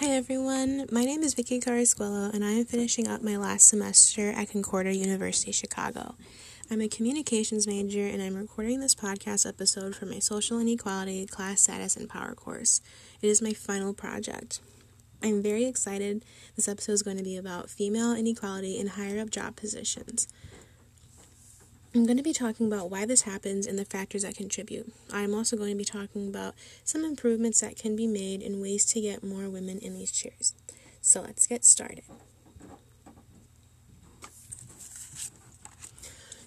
Hi everyone, my name is Vicky Carrasquillo and I am finishing up my last semester at Concordia University Chicago. I'm a communications major and I'm recording this podcast episode for my social inequality, class status, and power course. It is my final project. I'm very excited. This episode is going to be about female inequality in higher up job positions. I'm going to be talking about why this happens and the factors that contribute. I'm also going to be talking about some improvements that can be made and ways to get more women in these chairs. So let's get started.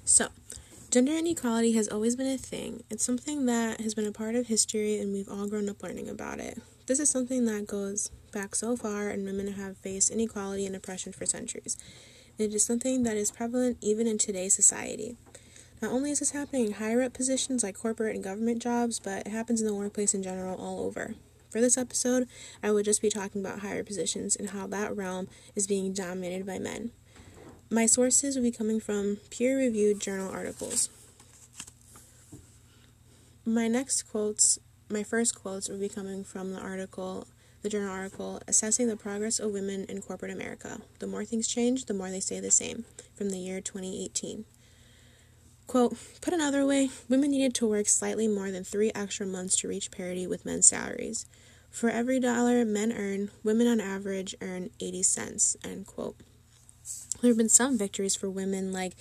So, gender inequality has always been a thing. It's something that has been a part of history and we've all grown up learning about it. This is something that goes back so far, and women have faced inequality and oppression for centuries. It is something that is prevalent even in today's society. Not only is this happening in higher up positions like corporate and government jobs, but it happens in the workplace in general all over. For this episode, I would just be talking about higher positions and how that realm is being dominated by men. My sources will be coming from peer reviewed journal articles. My next quotes, my first quotes, will be coming from the article, the journal article, Assessing the Progress of Women in Corporate America. The more things change, the more they stay the same, from the year 2018. Quote, put another way, women needed to work slightly more than three extra months to reach parity with men's salaries. For every dollar men earn, women on average earn 80 cents, end quote. There have been some victories for women, like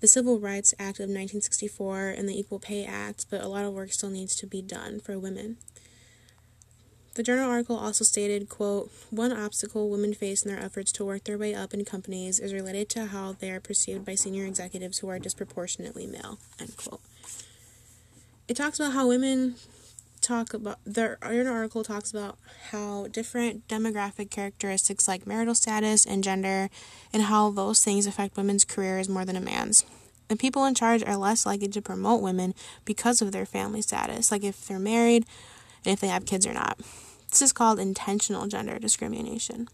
the Civil Rights Act of 1964 and the Equal Pay Act, but a lot of work still needs to be done for women. The journal article also stated, quote, one obstacle women face in their efforts to work their way up in companies is related to how they are perceived by senior executives who are disproportionately male, end quote. It talks about how women talk about the journal article talks about how different demographic characteristics like marital status and gender and how those things affect women's careers more than a man's. The people in charge are less likely to promote women because of their family status, like if they're married and if they have kids or not. This is called intentional gender discrimination.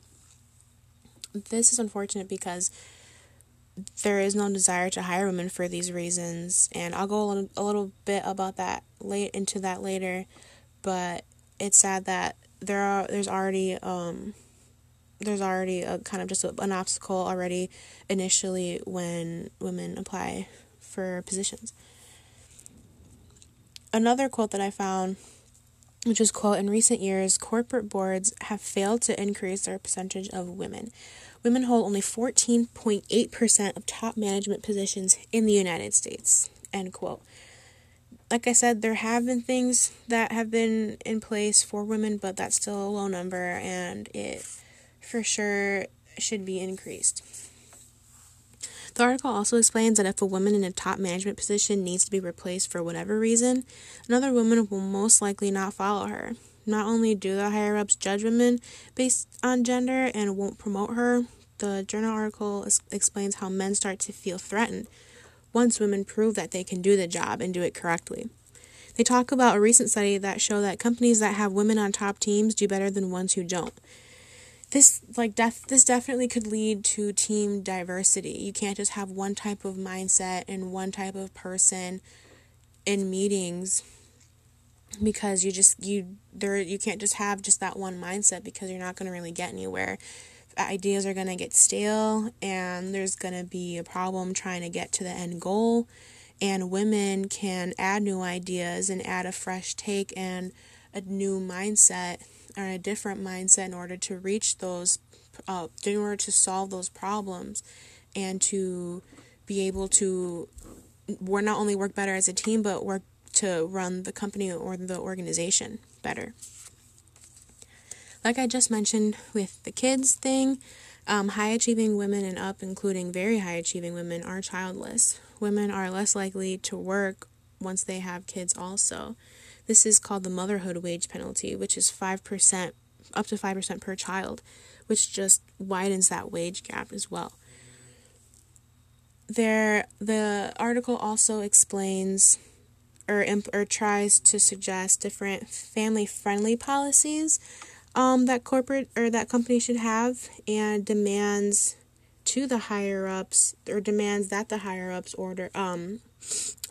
This is unfortunate because there is no desire to hire women for these reasons, and I'll go a little, a little bit about that late into that later. But it's sad that there are there's already um there's already a kind of just an obstacle already initially when women apply for positions. Another quote that I found which is quote in recent years corporate boards have failed to increase their percentage of women. Women hold only 14.8% of top management positions in the united states end quote. Like i said there have been things that have been in place for women but that's still a low number and it for sure should be increased the article also explains that if a woman in a top management position needs to be replaced for whatever reason, another woman will most likely not follow her. Not only do the higher ups judge women based on gender and won't promote her, the journal article explains how men start to feel threatened once women prove that they can do the job and do it correctly. They talk about a recent study that show that companies that have women on top teams do better than ones who don't this like def- this definitely could lead to team diversity. You can't just have one type of mindset and one type of person in meetings because you just you there you can't just have just that one mindset because you're not going to really get anywhere. Ideas are going to get stale and there's going to be a problem trying to get to the end goal and women can add new ideas and add a fresh take and a new mindset or a different mindset in order to reach those, uh, in order to solve those problems and to be able to, we're not only work better as a team, but work to run the company or the organization better. Like I just mentioned with the kids thing, um, high achieving women and up, including very high achieving women, are childless. Women are less likely to work once they have kids, also. This is called the motherhood wage penalty, which is 5%, up to 5% per child, which just widens that wage gap as well. There, the article also explains or, or tries to suggest different family friendly policies um, that corporate or that company should have and demands to the higher ups or demands that the higher ups order um,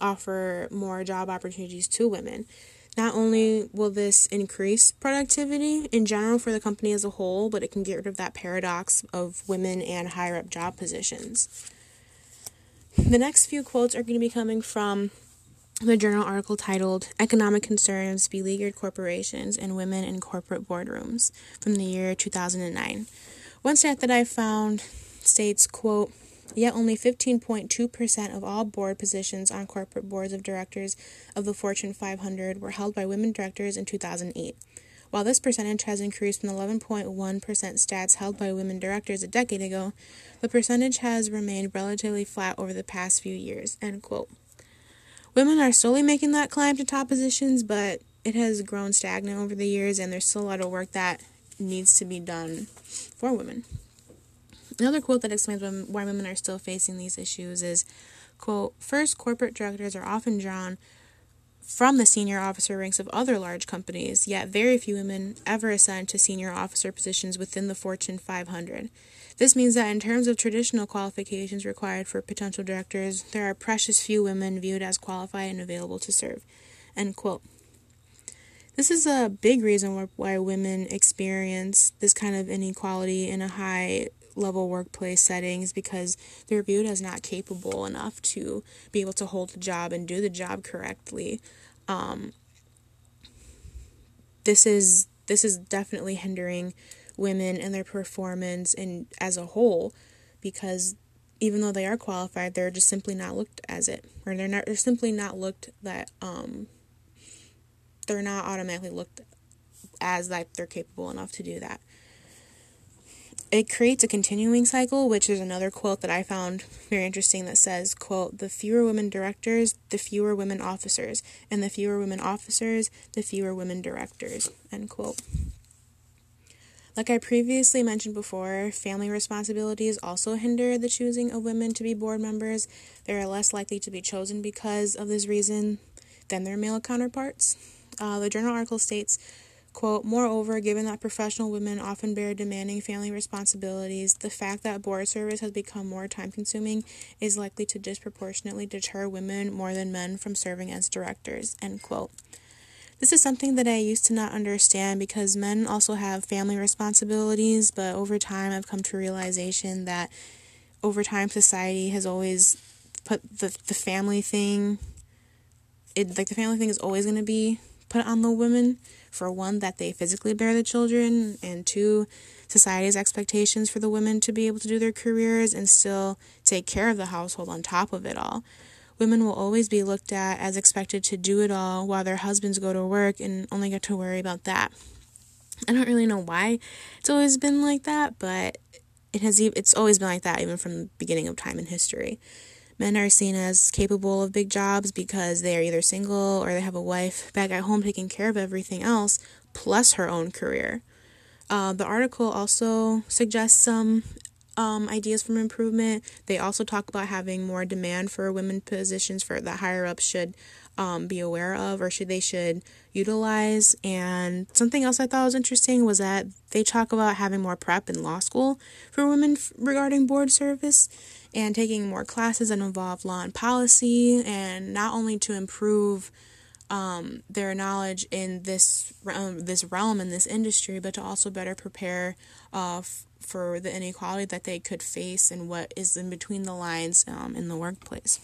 offer more job opportunities to women. Not only will this increase productivity in general for the company as a whole, but it can get rid of that paradox of women and higher up job positions. The next few quotes are going to be coming from the journal article titled Economic Concerns Beleaguered Corporations and Women in Corporate Boardrooms from the year 2009. One stat that I found states, quote, Yet only 15.2% of all board positions on corporate boards of directors of the Fortune 500 were held by women directors in 2008. While this percentage has increased from 11.1% stats held by women directors a decade ago, the percentage has remained relatively flat over the past few years. End quote. Women are slowly making that climb to top positions, but it has grown stagnant over the years, and there's still a lot of work that needs to be done for women. Another quote that explains why women are still facing these issues is, quote, First, corporate directors are often drawn from the senior officer ranks of other large companies, yet very few women ever ascend to senior officer positions within the Fortune 500. This means that in terms of traditional qualifications required for potential directors, there are precious few women viewed as qualified and available to serve. End quote. This is a big reason why women experience this kind of inequality in a high level workplace settings because they're viewed as not capable enough to be able to hold the job and do the job correctly. Um, this is this is definitely hindering women and their performance and as a whole because even though they are qualified they're just simply not looked as it or they're not they're simply not looked that um they're not automatically looked as like they're capable enough to do that it creates a continuing cycle which is another quote that i found very interesting that says quote the fewer women directors the fewer women officers and the fewer women officers the fewer women directors end quote like I previously mentioned before, family responsibilities also hinder the choosing of women to be board members. They are less likely to be chosen because of this reason than their male counterparts. Uh, the journal article states Quote, Moreover, given that professional women often bear demanding family responsibilities, the fact that board service has become more time consuming is likely to disproportionately deter women more than men from serving as directors. End quote. This is something that I used to not understand because men also have family responsibilities, but over time I've come to realization that over time society has always put the the family thing it like the family thing is always going to be put on the women for one that they physically bear the children and two society's expectations for the women to be able to do their careers and still take care of the household on top of it all. Women will always be looked at as expected to do it all while their husbands go to work and only get to worry about that. I don't really know why it's always been like that but it has it's always been like that even from the beginning of time in history Men are seen as capable of big jobs because they are either single or they have a wife back at home taking care of everything else, plus her own career. Uh, the article also suggests some um, ideas from improvement. They also talk about having more demand for women positions for that higher ups should um, be aware of or should they should utilize. And something else I thought was interesting was that they talk about having more prep in law school for women f- regarding board service and taking more classes that involve law and policy, and not only to improve um, their knowledge in this realm, this realm in this industry, but to also better prepare uh, f- for the inequality that they could face and what is in between the lines um, in the workplace.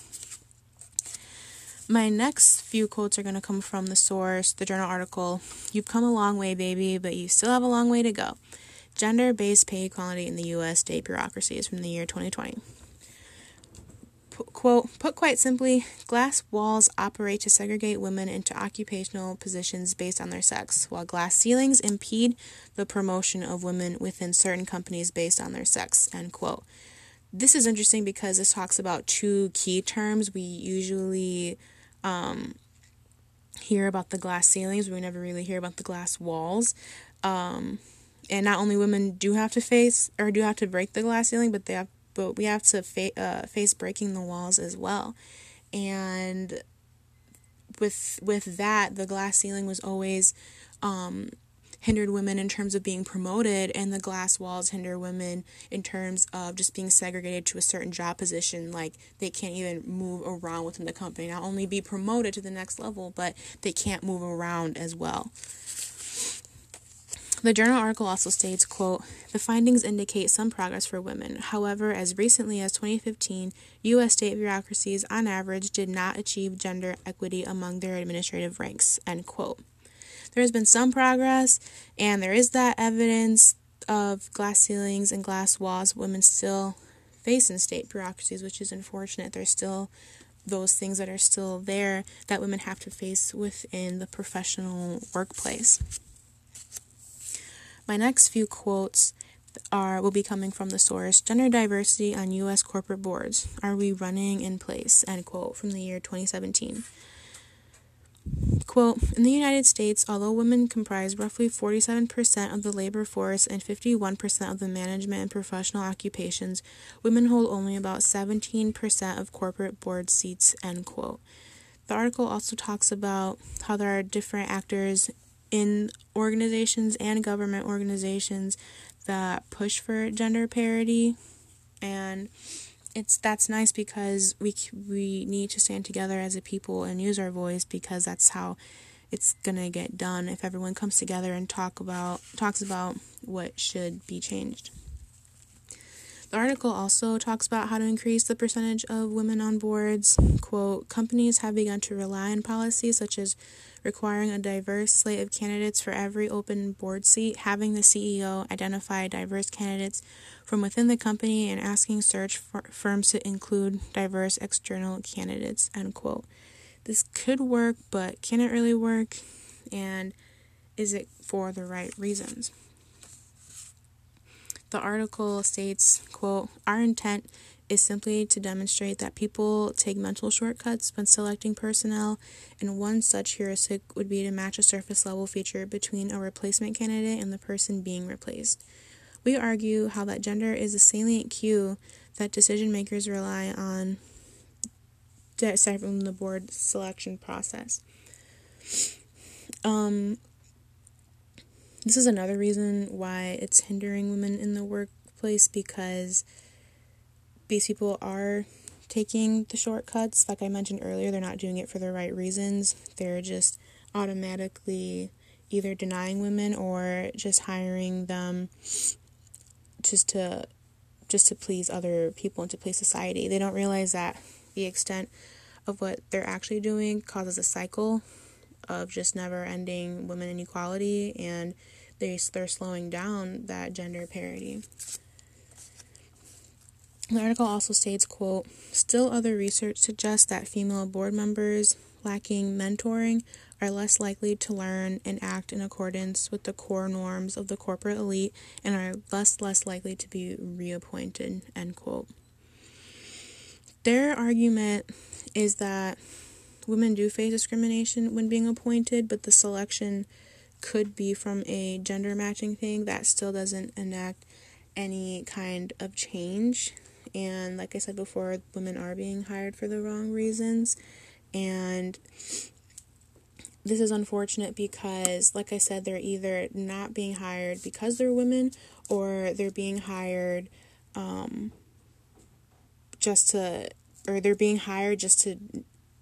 My next few quotes are going to come from the source, the journal article. You've come a long way, baby, but you still have a long way to go. Gender based pay equality in the U.S. state bureaucracies from the year 2020 quote, put quite simply, glass walls operate to segregate women into occupational positions based on their sex, while glass ceilings impede the promotion of women within certain companies based on their sex, end quote. This is interesting because this talks about two key terms. We usually um, hear about the glass ceilings, we never really hear about the glass walls. Um, and not only women do have to face or do have to break the glass ceiling, but they have but we have to fa- uh, face breaking the walls as well. And with with that, the glass ceiling was always um, hindered women in terms of being promoted, and the glass walls hinder women in terms of just being segregated to a certain job position. Like they can't even move around within the company, not only be promoted to the next level, but they can't move around as well. The journal article also states, quote, "The findings indicate some progress for women. However, as recently as 2015, US state bureaucracies on average did not achieve gender equity among their administrative ranks." End quote. There has been some progress and there is that evidence of glass ceilings and glass walls women still face in state bureaucracies, which is unfortunate. There's still those things that are still there that women have to face within the professional workplace. My next few quotes are will be coming from the source Gender Diversity on US Corporate Boards. Are we running in place? End quote from the year 2017. Quote In the United States, although women comprise roughly 47% of the labor force and 51% of the management and professional occupations, women hold only about 17% of corporate board seats. End quote. The article also talks about how there are different actors in organizations and government organizations that push for gender parity and it's that's nice because we we need to stand together as a people and use our voice because that's how it's going to get done if everyone comes together and talk about talks about what should be changed. The article also talks about how to increase the percentage of women on boards. Quote, companies have begun to rely on policies such as requiring a diverse slate of candidates for every open board seat, having the CEO identify diverse candidates from within the company, and asking search firms to include diverse external candidates. End quote. This could work, but can it really work? And is it for the right reasons? The article states, quote, Our intent is simply to demonstrate that people take mental shortcuts when selecting personnel, and one such heuristic would be to match a surface level feature between a replacement candidate and the person being replaced. We argue how that gender is a salient cue that decision makers rely on aside from the board selection process. Um, this is another reason why it's hindering women in the workplace because these people are taking the shortcuts. Like I mentioned earlier, they're not doing it for the right reasons. They're just automatically either denying women or just hiring them just to just to please other people and to please society. They don't realize that the extent of what they're actually doing causes a cycle of just never ending women inequality and they they're slowing down that gender parity. The article also states, quote, still other research suggests that female board members lacking mentoring are less likely to learn and act in accordance with the core norms of the corporate elite and are less less likely to be reappointed, end quote. Their argument is that women do face discrimination when being appointed, but the selection could be from a gender matching thing that still doesn't enact any kind of change and like I said before, women are being hired for the wrong reasons. And this is unfortunate because, like I said, they're either not being hired because they're women or they're being hired um, just to, or they're being hired just to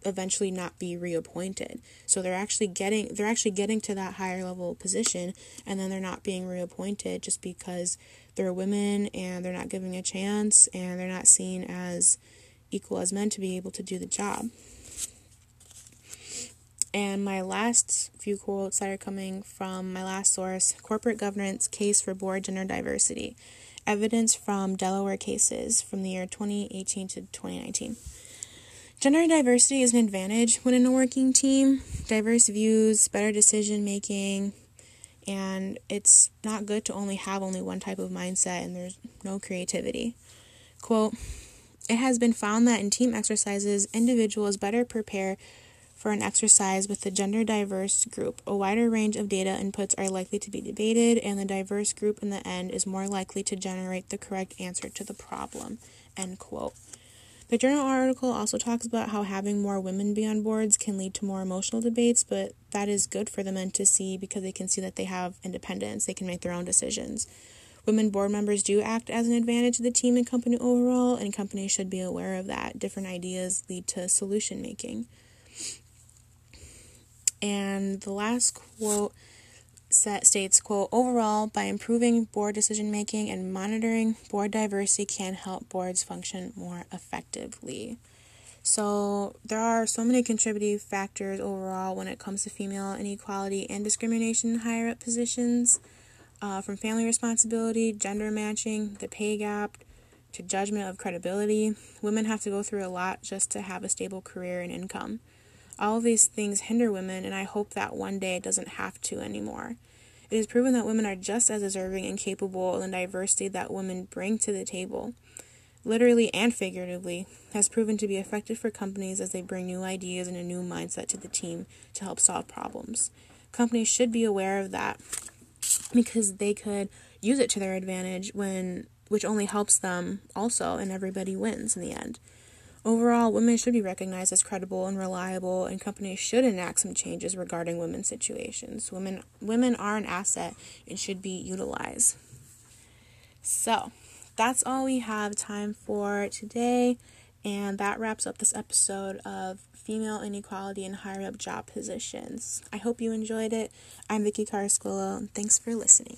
eventually not be reappointed. So they're actually getting they're actually getting to that higher level position and then they're not being reappointed just because they're women and they're not given a chance and they're not seen as equal as men to be able to do the job. And my last few quotes that are coming from my last source Corporate Governance Case for Board Gender Diversity. Evidence from Delaware cases from the year 2018 to 2019. Gender diversity is an advantage when in a working team. Diverse views, better decision making, and it's not good to only have only one type of mindset and there's no creativity. Quote It has been found that in team exercises, individuals better prepare for an exercise with a gender diverse group. A wider range of data inputs are likely to be debated, and the diverse group in the end is more likely to generate the correct answer to the problem. End quote. The journal article also talks about how having more women be on boards can lead to more emotional debates, but that is good for the men to see because they can see that they have independence, they can make their own decisions. Women board members do act as an advantage to the team and company overall, and companies should be aware of that. Different ideas lead to solution making. And the last quote set states quote overall by improving board decision making and monitoring board diversity can help boards function more effectively. So there are so many contributing factors overall when it comes to female inequality and discrimination in higher up positions uh, from family responsibility gender matching the pay gap to judgment of credibility. Women have to go through a lot just to have a stable career and income all of these things hinder women, and I hope that one day it doesn't have to anymore. It is proven that women are just as deserving and capable in the diversity that women bring to the table, literally and figuratively, has proven to be effective for companies as they bring new ideas and a new mindset to the team to help solve problems. Companies should be aware of that because they could use it to their advantage when which only helps them also and everybody wins in the end. Overall, women should be recognized as credible and reliable, and companies should enact some changes regarding women's situations. Women, women are an asset and should be utilized. So, that's all we have time for today, and that wraps up this episode of Female Inequality in Higher Up Job Positions. I hope you enjoyed it. I'm Vicky Carrasquillo, and thanks for listening.